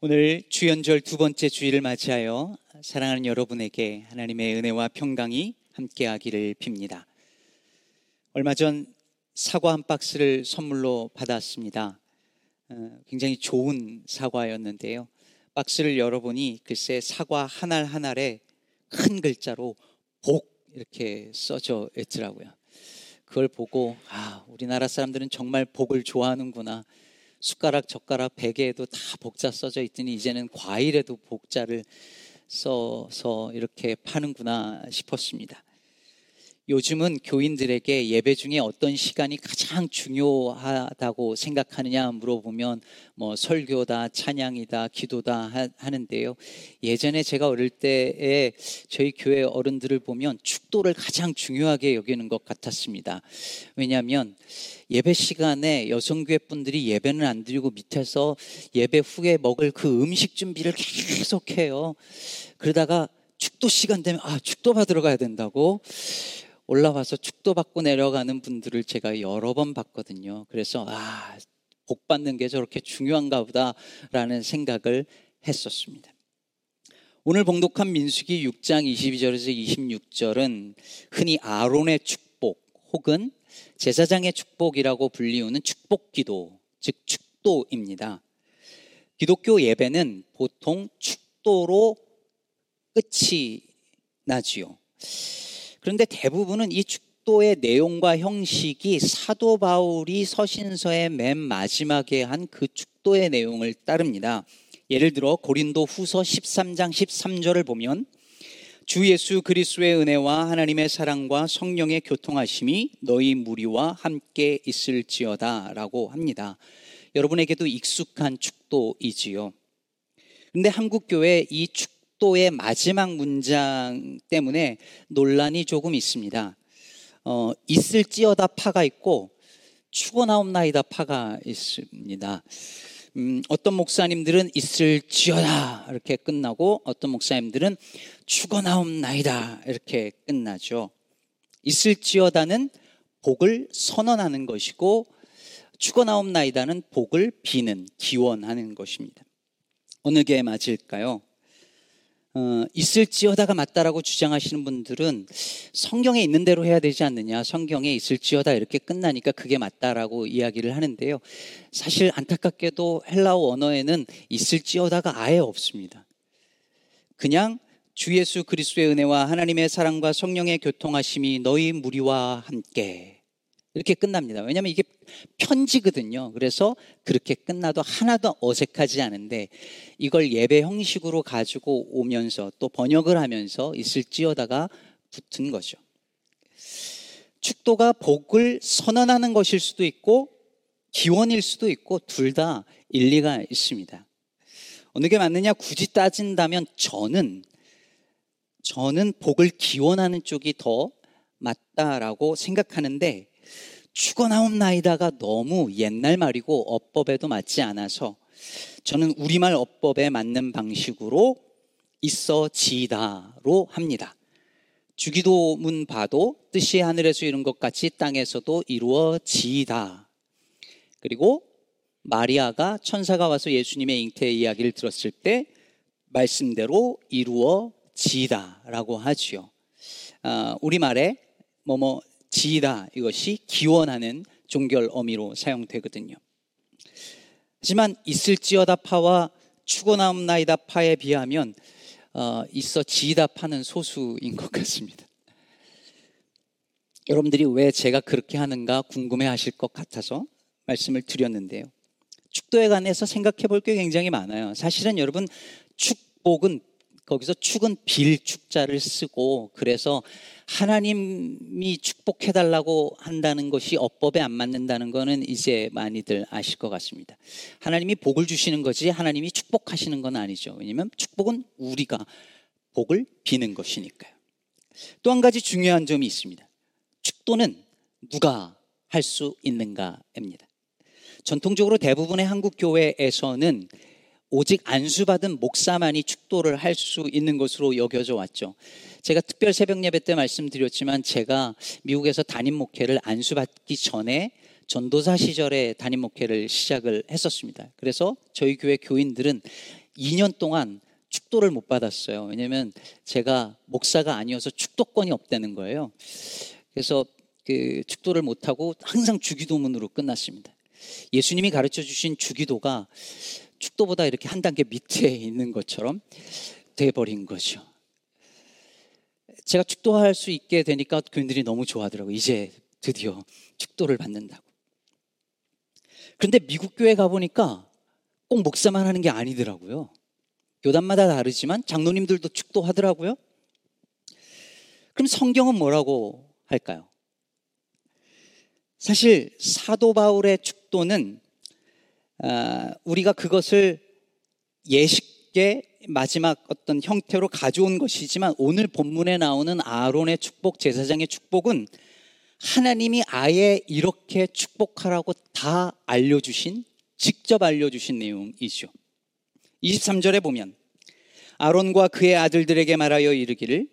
오늘 주연절 두 번째 주일을 맞이하여 사랑하는 여러분에게 하나님의 은혜와 평강이 함께하기를 빕니다. 얼마 전 사과 한 박스를 선물로 받았습니다. 어, 굉장히 좋은 사과였는데요. 박스를 열어보니 글쎄 사과 한 알 한 알에 큰 글자로 복 이렇게 써져 있더라고요. 그걸 보고 아 우리나라 사람들은 정말 복을 좋아하는구나. 숟가락, 젓가락, 베개에도 다 복자 써져 있더니 이제는 과일에도 복자를 써서 이렇게 파는구나 싶었습니다. 요즘은 교인들에게 예배 중에 어떤 시간이 가장 중요하다고 생각하느냐 물어보면 뭐 설교다, 찬양이다, 기도다 하는데요. 예전에 제가 어릴 때에 저희 교회 어른들을 보면 축도를 가장 중요하게 여기는 것 같았습니다. 왜냐하면 예배 시간에 여성교회 분들이 예배는 안 드리고 밑에서 예배 후에 먹을 그 음식 준비를 계속해요. 그러다가 축도 시간 되면 아 축도 받으러 가야 된다고 올라와서 축도 받고 내려가는 분들을 제가 여러 번 봤거든요. 그래서 아, 복 받는 게 저렇게 중요한가 보다라는 생각을 했었습니다. 오늘 봉독한 민수기 6장 22절에서 26절은 흔히 아론의 축복 혹은 제사장의 축복이라고 불리우는 축복 기도, 즉 축도입니다. 기독교 예배는 보통 축도로 끝이 나지요. 그런데 대부분은 이 축도의 내용과 형식이 사도 바울이 서신서의 맨 마지막에 한 그 축도의 내용을 따릅니다. 예를 들어 고린도 후서 13장 13절을 보면 주 예수 그리스도의 은혜와 하나님의 사랑과 성령의 교통하심이 너희 무리와 함께 있을지어다라고 합니다. 여러분에게도 익숙한 축도이지요. 근데 한국 교회 이 축, 속도의 마지막 문장 때문에 논란이 조금 있습니다. 어, 있을지어다 파가 있고 죽어나옵나이다 파가 있습니다. 음, 어떤 목사님들은 있을지어다 이렇게 끝나고 어떤 목사님들은 죽어나옵나이다 이렇게 끝나죠. 있을지어다는 복을 선언하는 것이고 죽어나옵나이다는 복을 비는 기원하는 것입니다. 어느 게 맞을까요? 어, 있을지어다가 맞다라고 주장하시는 분들은 성경에 있는 대로 해야 되지 않느냐, 성경에 있을지어다 이렇게 끝나니까 그게 맞다라고 이야기를 하는데요. 사실 안타깝게도 헬라어 언어에는 있을지어다가 아예 없습니다. 그냥 주 예수 그리스도의 은혜와 하나님의 사랑과 성령의 교통하심이 너희 무리와 함께 이렇게 끝납니다. 왜냐하면 이게 편지거든요. 그래서 그렇게 끝나도 하나도 어색하지 않은데 이걸 예배 형식으로 가지고 오면서 또 번역을 하면서 있을지어다가 붙은 거죠. 축도가 복을 선언하는 것일 수도 있고 기원일 수도 있고 둘 다 일리가 있습니다. 어느 게 맞느냐 굳이 따진다면 저는 저는 복을 기원하는 쪽이 더 맞다라고 생각하는데 죽어나옵나이다가 너무 옛날 말이고 어법에도 맞지 않아서 저는 우리말 어법에 맞는 방식으로 있어지다로 합니다. 주기도문 봐도 뜻이 하늘에서 이룬 것 같이 땅에서도 이루어지다. 그리고 마리아가 천사가 와서 예수님의 잉태 이야기를 들었을 때 말씀대로 이루어지다라고 하지요. 아, 우리말에 뭐뭐 지이다 이것이 기원하는 종결 어미로 사용되거든요. 하지만 있을지어다 파와 추고나옵나이다 파에 비하면 어, 있어 지이다 파는 소수인 것 같습니다. 여러분들이 왜 제가 그렇게 하는가 궁금해 하실 것 같아서 말씀을 드렸는데요. 축도에 관해서 생각해 볼 게 굉장히 많아요. 사실은 여러분 축복은 거기서 축은 빌 축자를 쓰고 그래서 하나님이 축복해달라고 한다는 것이 어법에 안 맞는다는 것은 이제 많이들 아실 것 같습니다. 하나님이 복을 주시는 거지 하나님이 축복하시는 건 아니죠. 왜냐하면 축복은 우리가 복을 비는 것이니까요. 또 한 가지 중요한 점이 있습니다. 축도는 누가 할 수 있는가입니다. 전통적으로 대부분의 한국 교회에서는 오직 안수받은 목사만이 축도를 할 수 있는 것으로 여겨져 왔죠. 제가 특별 새벽 예배 때 말씀드렸지만 제가 미국에서 담임 목회를 안수받기 전에 전도사 시절에 담임 목회를 시작을 했었습니다. 그래서 저희 교회 교인들은 2년 동안 축도를 못 받았어요. 왜냐면 제가 목사가 아니어서 축도권이 없다는 거예요. 그래서 그 축도를 못 하고 항상 주기도문으로 끝났습니다. 예수님이 가르쳐 주신 주기도가 축도보다 이렇게 한 단계 밑에 있는 것처럼 돼 버린 거죠. 제가 축도할 수 있게 되니까 교인들이 너무 좋아하더라고요. 이제 드디어 축도를 받는다고. 그런데 미국 교회 가보니까 꼭 목사만 하는 게 아니더라고요. 교단마다 다르지만 장로님들도 축도하더라고요. 그럼 성경은 뭐라고 할까요? 사실 사도 바울의 축도는 아, 우리가 그것을 예식계 마지막 어떤 형태로 가져온 것이지만 오늘 본문에 나오는 아론의 축복, 제사장의 축복은 하나님이 아예 이렇게 축복하라고 다 알려주신, 직접 알려주신 내용이죠. 23절에 보면 아론과 그의 아들들에게 말하여 이르기를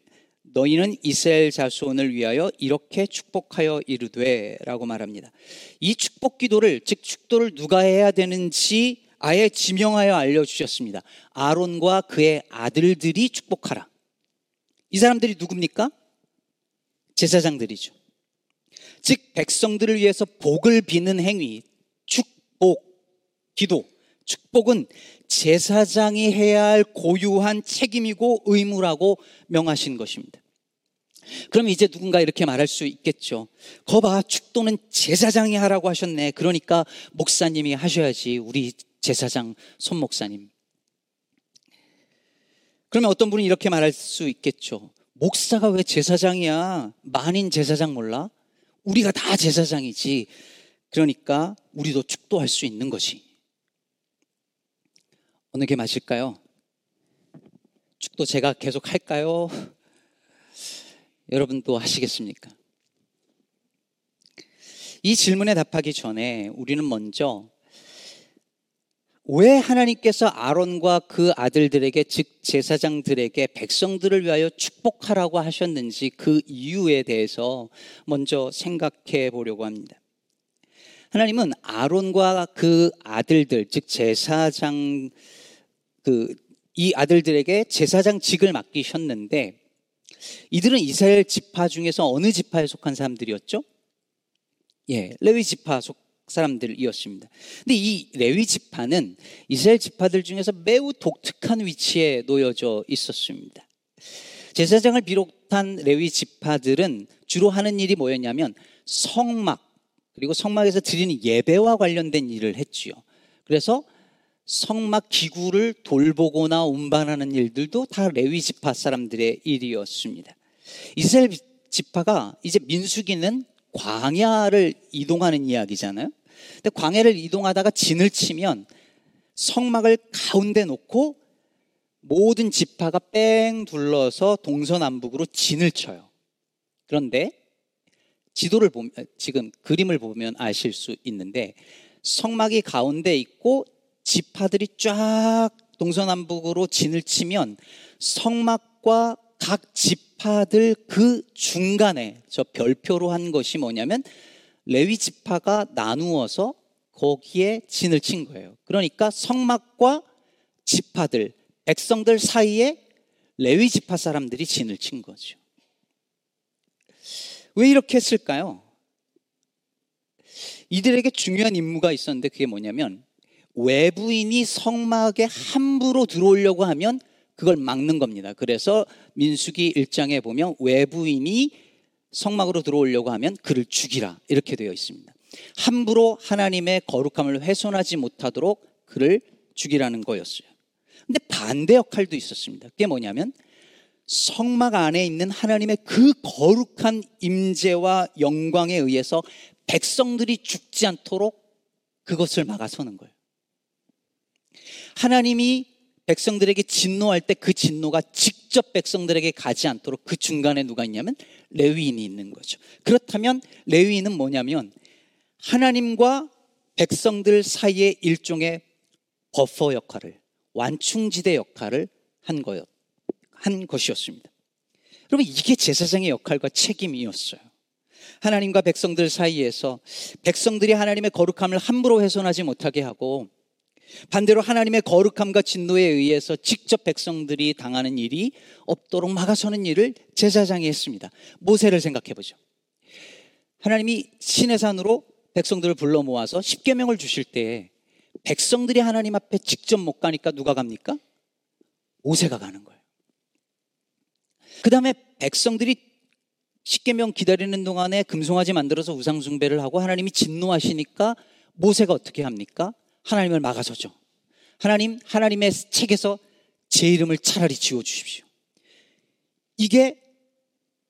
너희는 이스라엘 자손을 위하여 이렇게 축복하여 이르되라고 말합니다. 이 축복 기도를 즉 축도를 누가 해야 되는지 아예 지명하여 알려 주셨습니다. 아론과 그의 아들들이 축복하라. 이 사람들이 누굽니까? 제사장들이죠. 즉 백성들을 위해서 복을 비는 행위, 축복, 기도, 축복은 제사장이 해야 할 고유한 책임이고 의무라고 명하신 것입니다. 그럼 이제 누군가 이렇게 말할 수 있겠죠. 거봐, 축도는 제사장이 하라고 하셨네. 그러니까 목사님이 하셔야지. 우리 제사장 손 목사님. 그러면 어떤 분이 이렇게 말할 수 있겠죠. 목사가 왜 제사장이야? 만인 제사장 몰라? 우리가 다 제사장이지. 그러니까 우리도 축도할 수 있는 것이. 어느 게 맞을까요? 축도 제가 계속 할까요? 여러분도 하시겠습니까? 이 질문에 답하기 전에 우리는 먼저 왜 하나님께서 아론과 그 아들들에게 즉 제사장들에게 백성들을 위하여 축복하라고 하셨는지 그 이유에 대해서 먼저 생각해 보려고 합니다. 하나님은 아론과 그 아들들 즉 제사장 그 이 아들들에게 제사장 직을 맡기셨는데 이들은 이스라엘 지파 중에서 어느 지파에 속한 사람들이었죠? 예, 레위 지파 속 사람들이었습니다. 근데 이 레위 지파는 이스라엘 지파들 중에서 매우 독특한 위치에 놓여져 있었습니다. 제사장을 비롯한 레위 지파들은 주로 하는 일이 뭐였냐면 성막 그리고 성막에서 드리는 예배와 관련된 일을 했지요. 그래서 성막 기구를 돌보거나 운반하는 일들도 다 레위 지파 사람들의 일이었습니다. 이스라엘 지파가 이제 민수기는 광야를 이동하는 이야기잖아요. 근데 광야를 이동하다가 진을 치면 성막을 가운데 놓고 모든 지파가 뺑 둘러서 동서남북으로 진을 쳐요. 그런데 지도를 보면 지금 그림을 보면 아실 수 있는데 성막이 가운데 있고 지파들이 쫙 동서남북으로 진을 치면 성막과 각 지파들 그 중간에 저 별표로 한 것이 뭐냐면 레위 지파가 나누어서 거기에 진을 친 거예요. 그러니까 성막과 지파들, 백성들 사이에 레위 지파 사람들이 진을 친 거죠. 왜 이렇게 했을까요? 이들에게 중요한 임무가 있었는데 그게 뭐냐면 외부인이 성막에 함부로 들어오려고 하면 그걸 막는 겁니다. 그래서 민수기 1장에 보면 외부인이 성막으로 들어오려고 하면 그를 죽이라 이렇게 되어 있습니다. 함부로 하나님의 거룩함을 훼손하지 못하도록 그를 죽이라는 거였어요. 근데 반대 역할도 있었습니다. 그게 뭐냐면 성막 안에 있는 하나님의 그 거룩한 임재와 영광에 의해서 백성들이 죽지 않도록 그것을 막아서는 거예요. 하나님이 백성들에게 진노할 때 그 진노가 직접 백성들에게 가지 않도록 그 중간에 누가 있냐면 레위인이 있는 거죠. 그렇다면 레위인은 뭐냐면 하나님과 백성들 사이의 일종의 버퍼 역할을 완충지대 역할을 한 거였 한 것이었습니다. 여러분 이게 제사장의 역할과 책임이었어요. 하나님과 백성들 사이에서 백성들이 하나님의 거룩함을 함부로 훼손하지 못하게 하고 반대로 하나님의 거룩함과 진노에 의해서 직접 백성들이 당하는 일이 없도록 막아서는 일을 제사장이 했습니다. 모세를 생각해 보죠. 하나님이 신의 산으로 백성들을 불러 모아서 십계명을 주실 때 백성들이 하나님 앞에 직접 못 가니까 누가 갑니까? 모세가 가는 거예요. 그 다음에 백성들이 십계명 기다리는 동안에 금송아지 만들어서 우상 숭배를 하고 하나님이 진노하시니까 모세가 어떻게 합니까? 하나님을 막아서죠. 하나님, 하나님의 책에서 제 이름을 차라리 지워 주십시오. 이게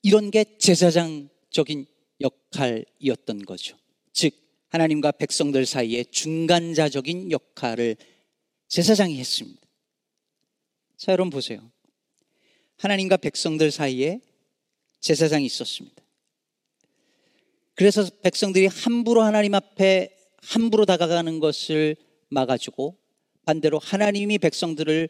이런 게 제사장적인 역할이었던 거죠. 즉 하나님과 백성들 사이에 중간자적인 역할을 제사장이 했습니다. 자, 여러분 보세요. 하나님과 백성들 사이에 제사장이 있었습니다. 그래서 백성들이 함부로 하나님 앞에 함부로 다가가는 것을 막아주고 반대로 하나님이 백성들을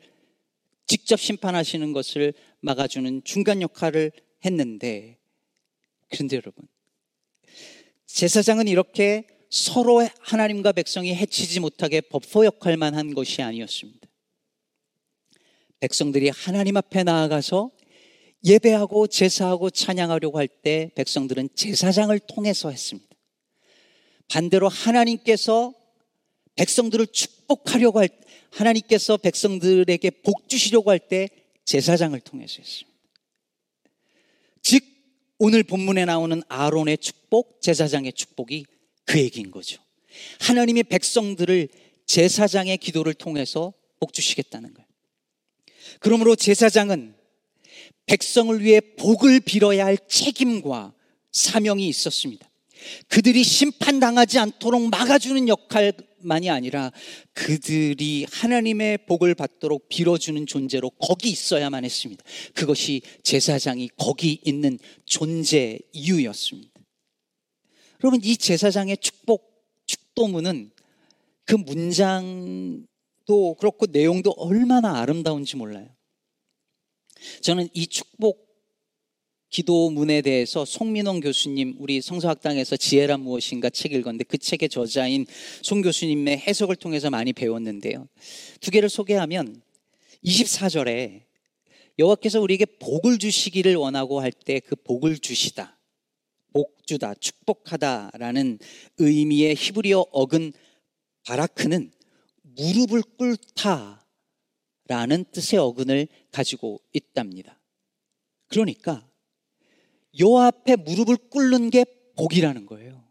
직접 심판하시는 것을 막아주는 중간 역할을 했는데 그런데 여러분 제사장은 이렇게 서로 하나님과 백성이 해치지 못하게 법포 역할만 한 것이 아니었습니다. 백성들이 하나님 앞에 나아가서 예배하고 제사하고 찬양하려고 할 때 백성들은 제사장을 통해서 했습니다. 반대로 하나님께서 백성들을 축복하려고 할 하나님께서 백성들에게 복 주시려고 할 때 제사장을 통해서 했습니다. 즉 오늘 본문에 나오는 아론의 축복, 제사장의 축복이 그 얘기인 거죠. 하나님의 백성들을 제사장의 기도를 통해서 복 주시겠다는 거예요. 그러므로 제사장은 백성을 위해 복을 빌어야 할 책임과 사명이 있었습니다. 그들이 심판당하지 않도록 막아주는 역할만이 아니라 그들이 하나님의 복을 받도록 빌어주는 존재로 거기 있어야만 했습니다. 그것이 제사장이 거기 있는 존재 이유였습니다. 여러분, 이 제사장의 축복, 축도문은 그 문장도 그렇고 내용도 얼마나 아름다운지 몰라요. 저는 이 축복 기도문에 대해서 송민원 교수님 우리 성서학당에서 지혜란 무엇인가 책 읽었는데 그 책의 저자인 송 교수님의 해석을 통해서 많이 배웠는데요. 두 개를 소개하면 24절에 여호와께서 우리에게 복을 주시기를 원하고 할 때 그 복을 주시다. 복주다, 축복하다라는 의미의 히브리어 어근 바라크는 무릎을 꿇다 라는 뜻의 어근을 가지고 있답니다. 그러니까 요 앞에 무릎을 꿇는 게 복이라는 거예요.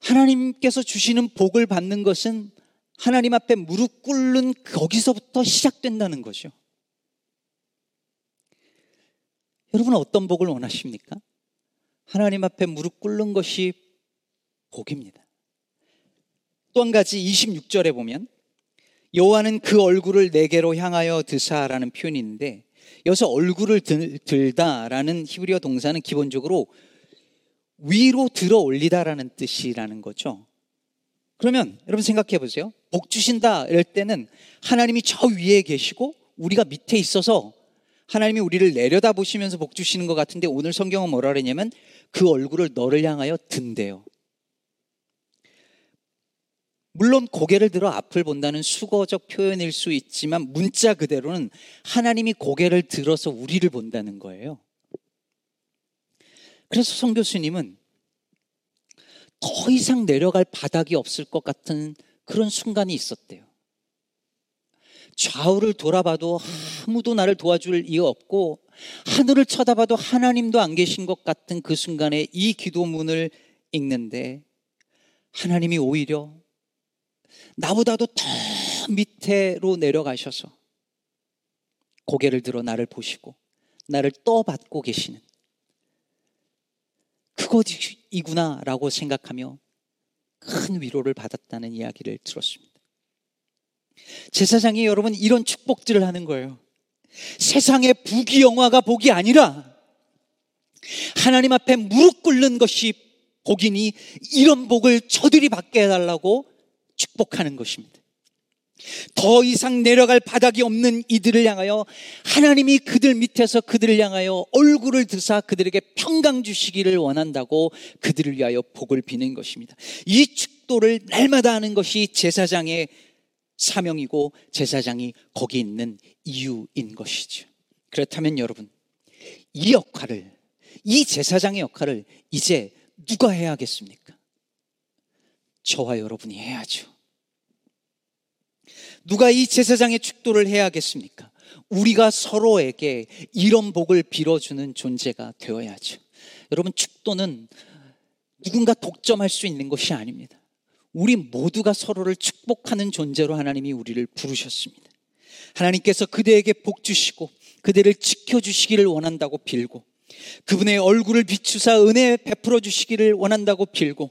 하나님께서 주시는 복을 받는 것은 하나님 앞에 무릎 꿇는 거기서부터 시작된다는 거죠. 여러분은 어떤 복을 원하십니까? 하나님 앞에 무릎 꿇는 것이 복입니다. 또 한 가지 26절에 보면 여호와는 그 얼굴을 내게로 향하여 드사라는 표현이 있는데 여기서 얼굴을 들, 들다라는 히브리어 동사는 기본적으로 위로 들어 올리다라는 뜻이라는 거죠. 그러면 여러분 생각해 보세요. 복 주신다 이럴 때는 하나님이 저 위에 계시고 우리가 밑에 있어서 하나님이 우리를 내려다 보시면서 복 주시는 것 같은데 오늘 성경은 뭐라 그러냐면 그 얼굴을 너를 향하여 든대요. 물론 고개를 들어 앞을 본다는 수거적 표현일 수 있지만 문자 그대로는 하나님이 고개를 들어서 우리를 본다는 거예요. 그래서 송 교수님은 더 이상 내려갈 바닥이 없을 것 같은 그런 순간이 있었대요. 좌우를 돌아봐도 아무도 나를 도와줄 이유 없고 하늘을 쳐다봐도 하나님도 안 계신 것 같은 그 순간에 이 기도문을 읽는데 하나님이 오히려 나보다도 더 밑에로 내려가셔서 고개를 들어 나를 보시고 나를 떠받고 계시는 그것이구나라고 생각하며 큰 위로를 받았다는 이야기를 들었습니다. 제사장이 여러분 이런 축복들을 하는 거예요. 세상의 부귀 영화가 복이 아니라 하나님 앞에 무릎 꿇는 것이 복이니 이런 복을 저들이 받게 해달라고 축복하는 것입니다. 더 이상 내려갈 바닥이 없는 이들을 향하여 하나님이 그들 밑에서 그들을 향하여 얼굴을 드사 그들에게 평강 주시기를 원한다고 그들을 위하여 복을 비는 것입니다. 이 축도를 날마다 하는 것이 제사장의 사명이고 제사장이 거기 있는 이유인 것이죠. 그렇다면 여러분, 이 역할을, 이 제사장의 역할을 이제 누가 해야겠습니까? 저와 여러분이 해야죠. 누가 이 제사장의 축도를 해야겠습니까? 우리가 서로에게 이런 복을 빌어주는 존재가 되어야죠. 여러분, 축도는 누군가 독점할 수 있는 것이 아닙니다. 우리 모두가 서로를 축복하는 존재로 하나님이 우리를 부르셨습니다. 하나님께서 그대에게 복 주시고 그대를 지켜주시기를 원한다고 빌고 그분의 얼굴을 비추사 은혜 베풀어 주시기를 원한다고 빌고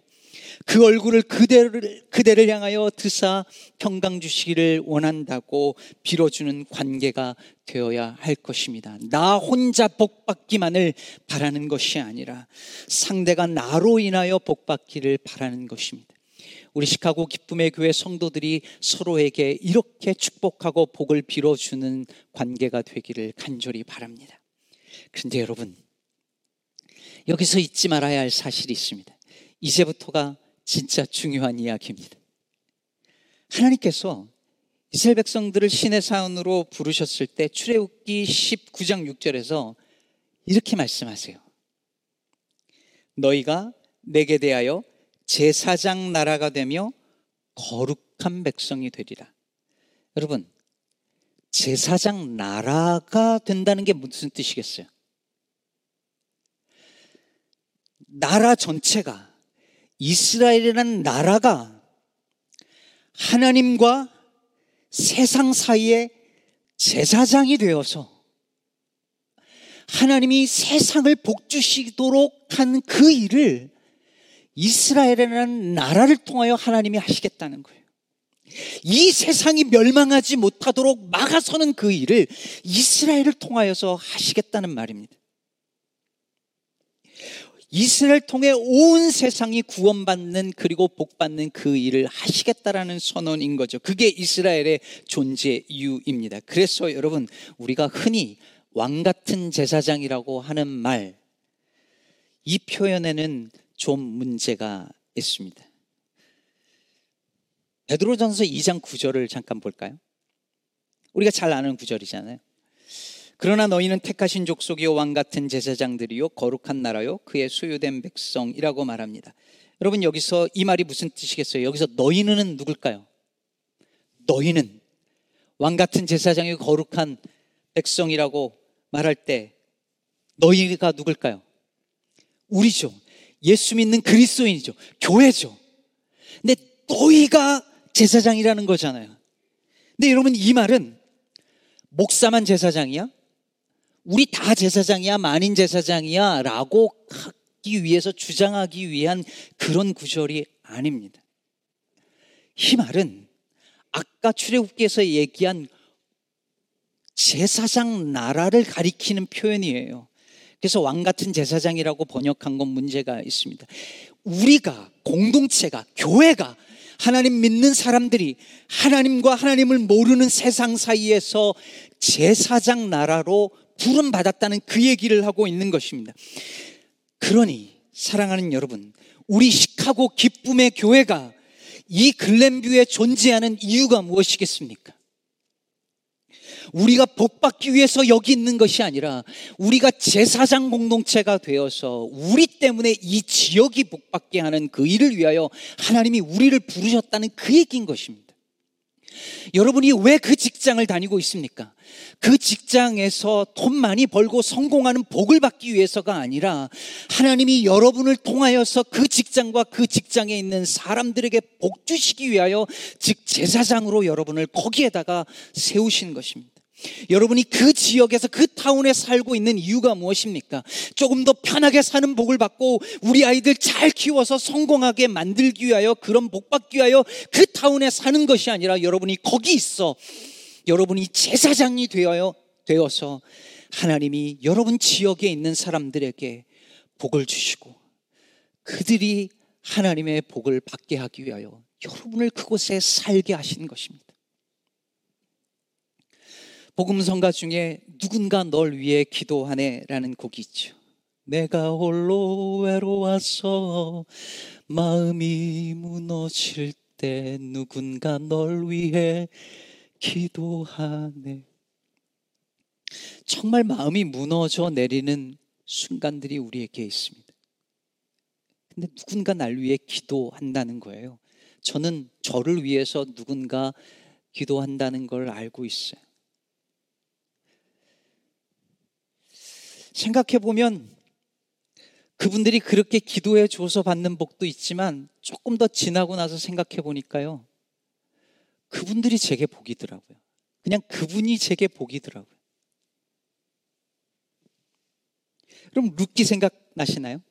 그 얼굴을 그대를, 그대를 향하여 드사 평강 주시기를 원한다고 빌어주는 관계가 되어야 할 것입니다. 나 혼자 복받기만을 바라는 것이 아니라 상대가 나로 인하여 복받기를 바라는 것입니다. 우리 시카고 기쁨의 교회 성도들이 서로에게 이렇게 축복하고 복을 빌어주는 관계가 되기를 간절히 바랍니다. 그런데 여러분, 여기서 잊지 말아야 할 사실이 있습니다. 이제부터가 진짜 중요한 이야기입니다. 하나님께서 이스라엘 백성들을 신의 사원으로 부르셨을 때 출애굽기 19장 6절에서 이렇게 말씀하세요. 너희가 내게 대하여 제사장 나라가 되며 거룩한 백성이 되리라. 여러분, 제사장 나라가 된다는 게 무슨 뜻이겠어요? 나라 전체가 이스라엘이라는 나라가 하나님과 세상 사이에 제사장이 되어서 하나님이 세상을 복주시도록 한 그 일을 이스라엘이라는 나라를 통하여 하나님이 하시겠다는 거예요. 이 세상이 멸망하지 못하도록 막아서는 그 일을 이스라엘을 통하여서 하시겠다는 말입니다. 이스라엘 통해 온 세상이 구원받는 그리고 복받는 그 일을 하시겠다라는 선언인 거죠. 그게 이스라엘의 존재 이유입니다. 그래서 여러분 우리가 흔히 왕 같은 제사장이라고 하는 말, 이 표현에는 좀 문제가 있습니다. 베드로전서 2장 9절을 잠깐 볼까요? 우리가 잘 아는 구절이잖아요. 그러나 너희는 택하신 족속이요 왕 같은 제사장들이요 거룩한 나라요 그의 소유된 백성이라고 말합니다. 여러분 여기서 이 말이 무슨 뜻이겠어요? 여기서 너희는 누굴까요? 너희는 왕 같은 제사장이 거룩한 백성이라고 말할 때 너희가 누굴까요? 우리죠. 예수 믿는 그리스도인이죠. 교회죠. 근데 너희가 제사장이라는 거잖아요. 근데 여러분 이 말은 목사만 제사장이야? 우리 다 제사장이야, 만인 제사장이야 라고 하기 위해서 주장하기 위한 그런 구절이 아닙니다. 이 말은 아까 출애굽기에서 얘기한 제사장 나라를 가리키는 표현이에요. 그래서 왕 같은 제사장이라고 번역한 건 문제가 있습니다. 우리가 공동체가 교회가 하나님 믿는 사람들이 하나님과 하나님을 모르는 세상 사이에서 제사장 나라로 부름 받았다는 그 얘기를 하고 있는 것입니다. 그러니 사랑하는 여러분, 우리 시카고 기쁨의 교회가 이 글램뷰에 존재하는 이유가 무엇이겠습니까? 우리가 복받기 위해서 여기 있는 것이 아니라 우리가 제사장 공동체가 되어서 우리 때문에 이 지역이 복받게 하는 그 일을 위하여 하나님이 우리를 부르셨다는 그 얘기인 것입니다. 여러분이 왜 그 직장을 다니고 있습니까? 그 직장에서 돈 많이 벌고 성공하는 복을 받기 위해서가 아니라 하나님이 여러분을 통하여서 그 직장과 그 직장에 있는 사람들에게 복 주시기 위하여 즉 제사장으로 여러분을 거기에다가 세우신 것입니다. 여러분이 그 지역에서 그 타운에 살고 있는 이유가 무엇입니까? 조금 더 편하게 사는 복을 받고 우리 아이들 잘 키워서 성공하게 만들기 위하여 그런 복 받기 위하여 그 타운에 사는 것이 아니라 여러분이 거기 있어 여러분이 제사장이 되어요 되어서 하나님이 여러분 지역에 있는 사람들에게 복을 주시고 그들이 하나님의 복을 받게 하기 위하여 여러분을 그곳에 살게 하신 것입니다. 복음성가 중에 누군가 널 위해 기도하네라는 곡이 있죠. 내가 홀로 외로워서 마음이 무너질 때 누군가 널 위해 기도하네. 정말 마음이 무너져 내리는 순간들이 우리에게 있습니다. 근데 누군가 날 위해 기도한다는 거예요. 저는 저를 위해서 누군가 기도한다는 걸 알고 있어요. 생각해 보면 그분들이 그렇게 기도해 줘서 받는 복도 있지만 조금 더 지나고 나서 생각해 보니까요. 그분들이 제게 복이더라고요. 그냥 그분이 제게 복이더라고요. 그럼 룻기 생각나시나요?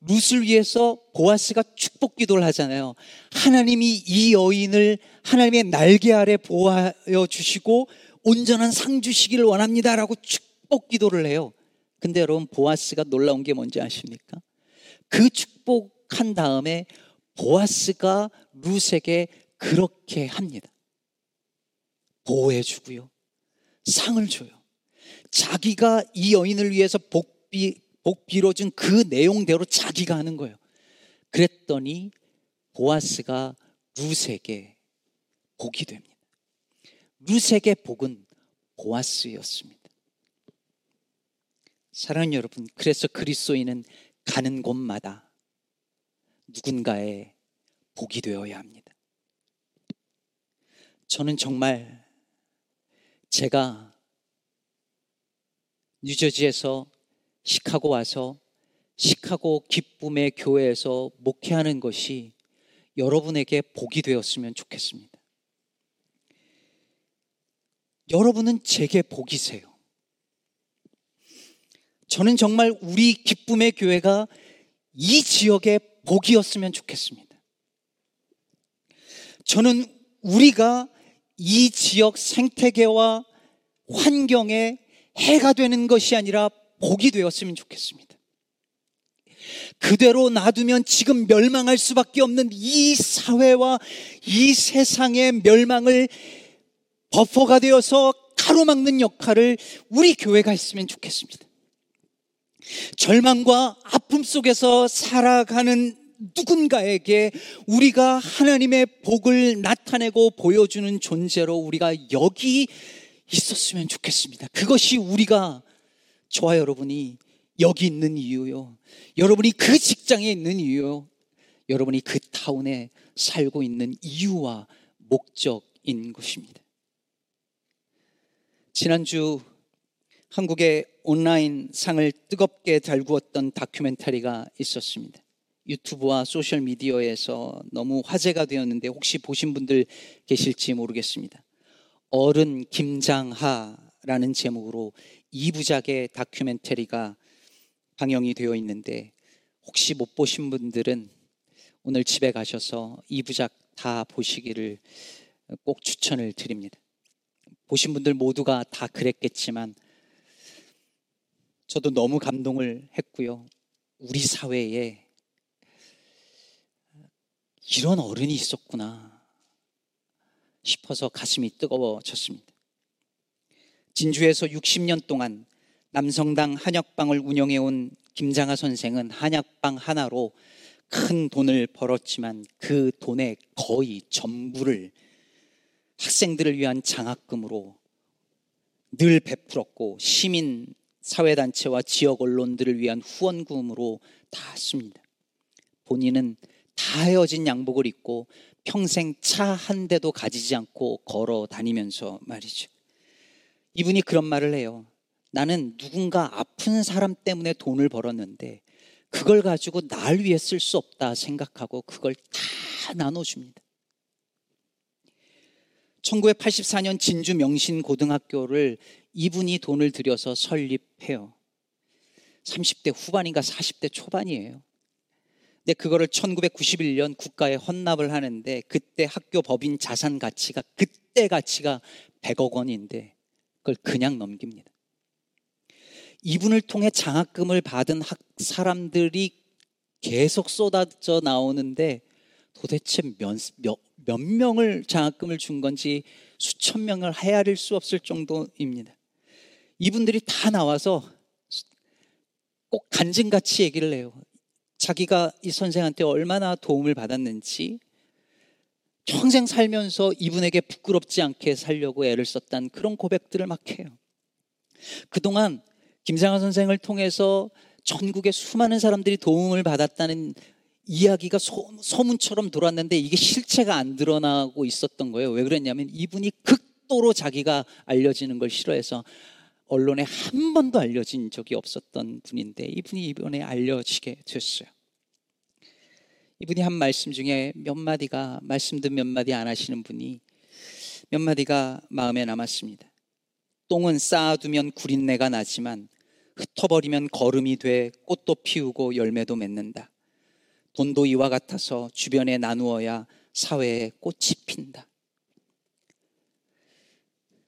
룻을 위해서 보아스가 축복 기도를 하잖아요. 하나님이 이 여인을 하나님의 날개 아래 보호하여 주시고 온전한 상 주시기를 원합니다라고 축 복 기도를 해요. 근데 여러분 보아스가 놀라운 게 뭔지 아십니까? 그 축복한 다음에 보아스가 룻에게 그렇게 합니다. 보호해 주고요. 상을 줘요. 자기가 이 여인을 위해서 복비, 복 빌어준 그 내용대로 자기가 하는 거예요. 그랬더니 보아스가 룻에게 복이 됩니다. 룻에게 복은 보아스였습니다. 사랑하는 여러분, 그래서 그리스도인은 가는 곳마다 누군가의 복이 되어야 합니다. 저는 정말 제가 뉴저지에서 시카고 와서 시카고 기쁨의 교회에서 목회하는 것이 여러분에게 복이 되었으면 좋겠습니다. 여러분은 제게 복이세요. 저는 정말 우리 기쁨의 교회가 이 지역의 복이었으면 좋겠습니다. 저는 우리가 이 지역 생태계와 환경에 해가 되는 것이 아니라 복이 되었으면 좋겠습니다. 그대로 놔두면 지금 멸망할 수밖에 없는 이 사회와 이 세상의 멸망을 버퍼가 되어서 가로막는 역할을 우리 교회가 했으면 좋겠습니다. 절망과 아픔 속에서 살아가는 누군가에게 우리가 하나님의 복을 나타내고 보여주는 존재로 우리가 여기 있었으면 좋겠습니다. 그것이 우리가 저와 여러분이 여기 있는 이유요. 여러분이 그 직장에 있는 이유요. 여러분이 그 타운에 살고 있는 이유와 목적인 것입니다. 지난주 한국의 온라인 상을 뜨겁게 달구었던 다큐멘터리가 있었습니다. 유튜브와 소셜 미디어에서 너무 화제가 되었는데 혹시 보신 분들 계실지 모르겠습니다. 어른 김장하라는 제목으로 2부작의 다큐멘터리가 방영이 되어 있는데 혹시 못 보신 분들은 오늘 집에 가셔서 2부작 다 보시기를 꼭 추천을 드립니다. 보신 분들 모두가 다 그랬겠지만 저도 너무 감동을 했고요. 우리 사회에 이런 어른이 있었구나 싶어서 가슴이 뜨거워졌습니다. 진주에서 60년 동안 남성당 한약방을 운영해온 김장하 선생은 한약방 하나로 큰 돈을 벌었지만 그 돈의 거의 전부를 학생들을 위한 장학금으로 늘 베풀었고 시민 사회단체와 지역 언론들을 위한 후원금으로 다 씁니다. 본인은 다 헤어진 양복을 입고 평생 차 한 대도 가지지 않고 걸어 다니면서 말이죠. 이분이 그런 말을 해요. 나는 누군가 아픈 사람 때문에 돈을 벌었는데 그걸 가지고 날 위해 쓸 수 없다 생각하고 그걸 다 나눠줍니다. 1984년 진주 명신 고등학교를 이분이 돈을 들여서 설립해요. 30대 후반인가 40대 초반이에요. 근데 그거를 1991년 국가에 헌납을 하는데 그때 학교 법인 자산 가치가 그때 가치가 100억 원인데 그걸 그냥 넘깁니다. 이분을 통해 장학금을 받은 학 사람들이 계속 쏟아져 나오는데 도대체 몇, 몇, 몇 명을 장학금을 준 건지 수천 명을 헤아릴 수 없을 정도입니다. 이분들이 다 나와서 꼭 간증같이 얘기를 해요. 자기가 이 선생한테 얼마나 도움을 받았는지 평생 살면서 이분에게 부끄럽지 않게 살려고 애를 썼다는 그런 고백들을 막 해요. 그동안 김상환 선생을 통해서 전국의 수많은 사람들이 도움을 받았다는 이야기가 소, 문처럼 돌았는데 이게 실체가 안 드러나고 있었던 거예요. 왜 그랬냐면 이분이 극도로 자기가 알려지는 걸 싫어해서 언론에 한 번도 알려진 적이 없었던 분인데 이분이 이번에 알려지게 됐어요. 이분이 한 말씀 중에 몇 마디가 말씀도 몇 마디 안 하시는 분이 몇 마디가 마음에 남았습니다. 똥은 쌓아두면 구린내가 나지만 흩어버리면 거름이 돼 꽃도 피우고 열매도 맺는다. 돈도 이와 같아서 주변에 나누어야 사회에 꽃이 핀다.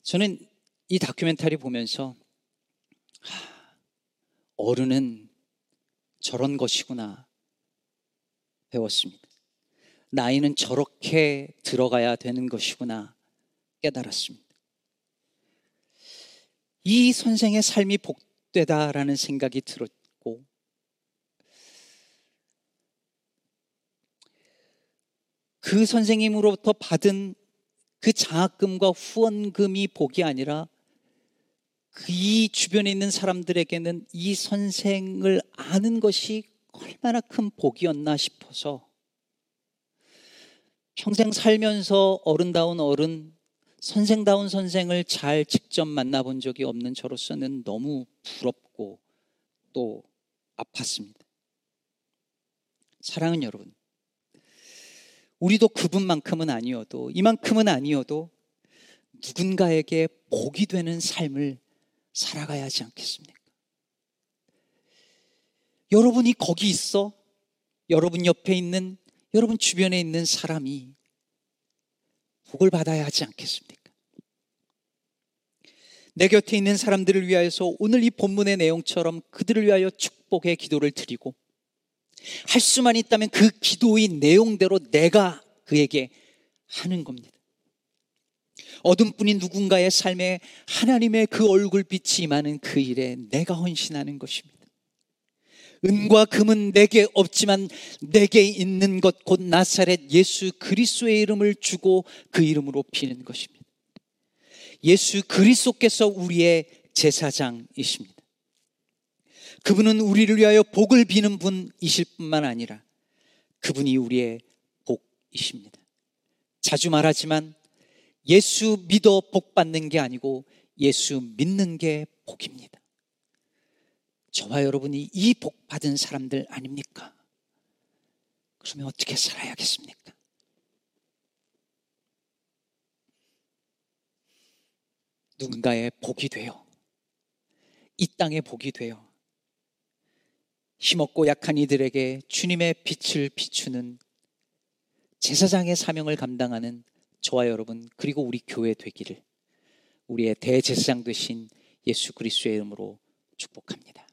저는 이 다큐멘터리 보면서 어른은 저런 것이구나 배웠습니다. 나이는 저렇게 들어가야 되는 것이구나 깨달았습니다. 이 선생의 삶이 복되다라는 생각이 들었고, 그 선생님으로부터 받은 그 장학금과 후원금이 복이 아니라 그 주변에 있는 사람들에게는 이 선생을 아는 것이 얼마나 큰 복이었나 싶어서 평생 살면서 어른다운 어른, 선생다운 선생을 잘 직접 만나본 적이 없는 저로서는 너무 부럽고 또 아팠습니다. 사랑은 여러분, 우리도 그분만큼은 아니어도, 이만큼은 아니어도 누군가에게 복이 되는 삶을 살아가야 하지 않겠습니까? 여러분이 거기 있어 여러분 옆에 있는 여러분 주변에 있는 사람이 복을 받아야 하지 않겠습니까? 내 곁에 있는 사람들을 위하여서 오늘 이 본문의 내용처럼 그들을 위하여 축복의 기도를 드리고 할 수만 있다면 그 기도의 내용대로 내가 그에게 하는 겁니다. 어둠뿐인 누군가의 삶에 하나님의 그 얼굴빛이 임하는 그 일에 내가 헌신하는 것입니다. 은과 금은 내게 없지만 내게 있는 것 곧 나사렛 예수 그리스도의 이름을 주고 그 이름으로 비는 것입니다. 예수 그리스도께서 우리의 제사장이십니다. 그분은 우리를 위하여 복을 비는 분이실 뿐만 아니라 그분이 우리의 복이십니다. 자주 말하지만 예수 믿어 복 받는 게 아니고 예수 믿는 게 복입니다. 저와 여러분이 이 복 받은 사람들 아닙니까? 그러면 어떻게 살아야겠습니까? 누군가의 복이 되어 이 땅의 복이 되어 힘없고 약한 이들에게 주님의 빛을 비추는 제사장의 사명을 감당하는 저와 여러분 그리고 우리 교회 되기를 우리의 대제사장 되신 예수 그리스도의 이름으로 축복합니다.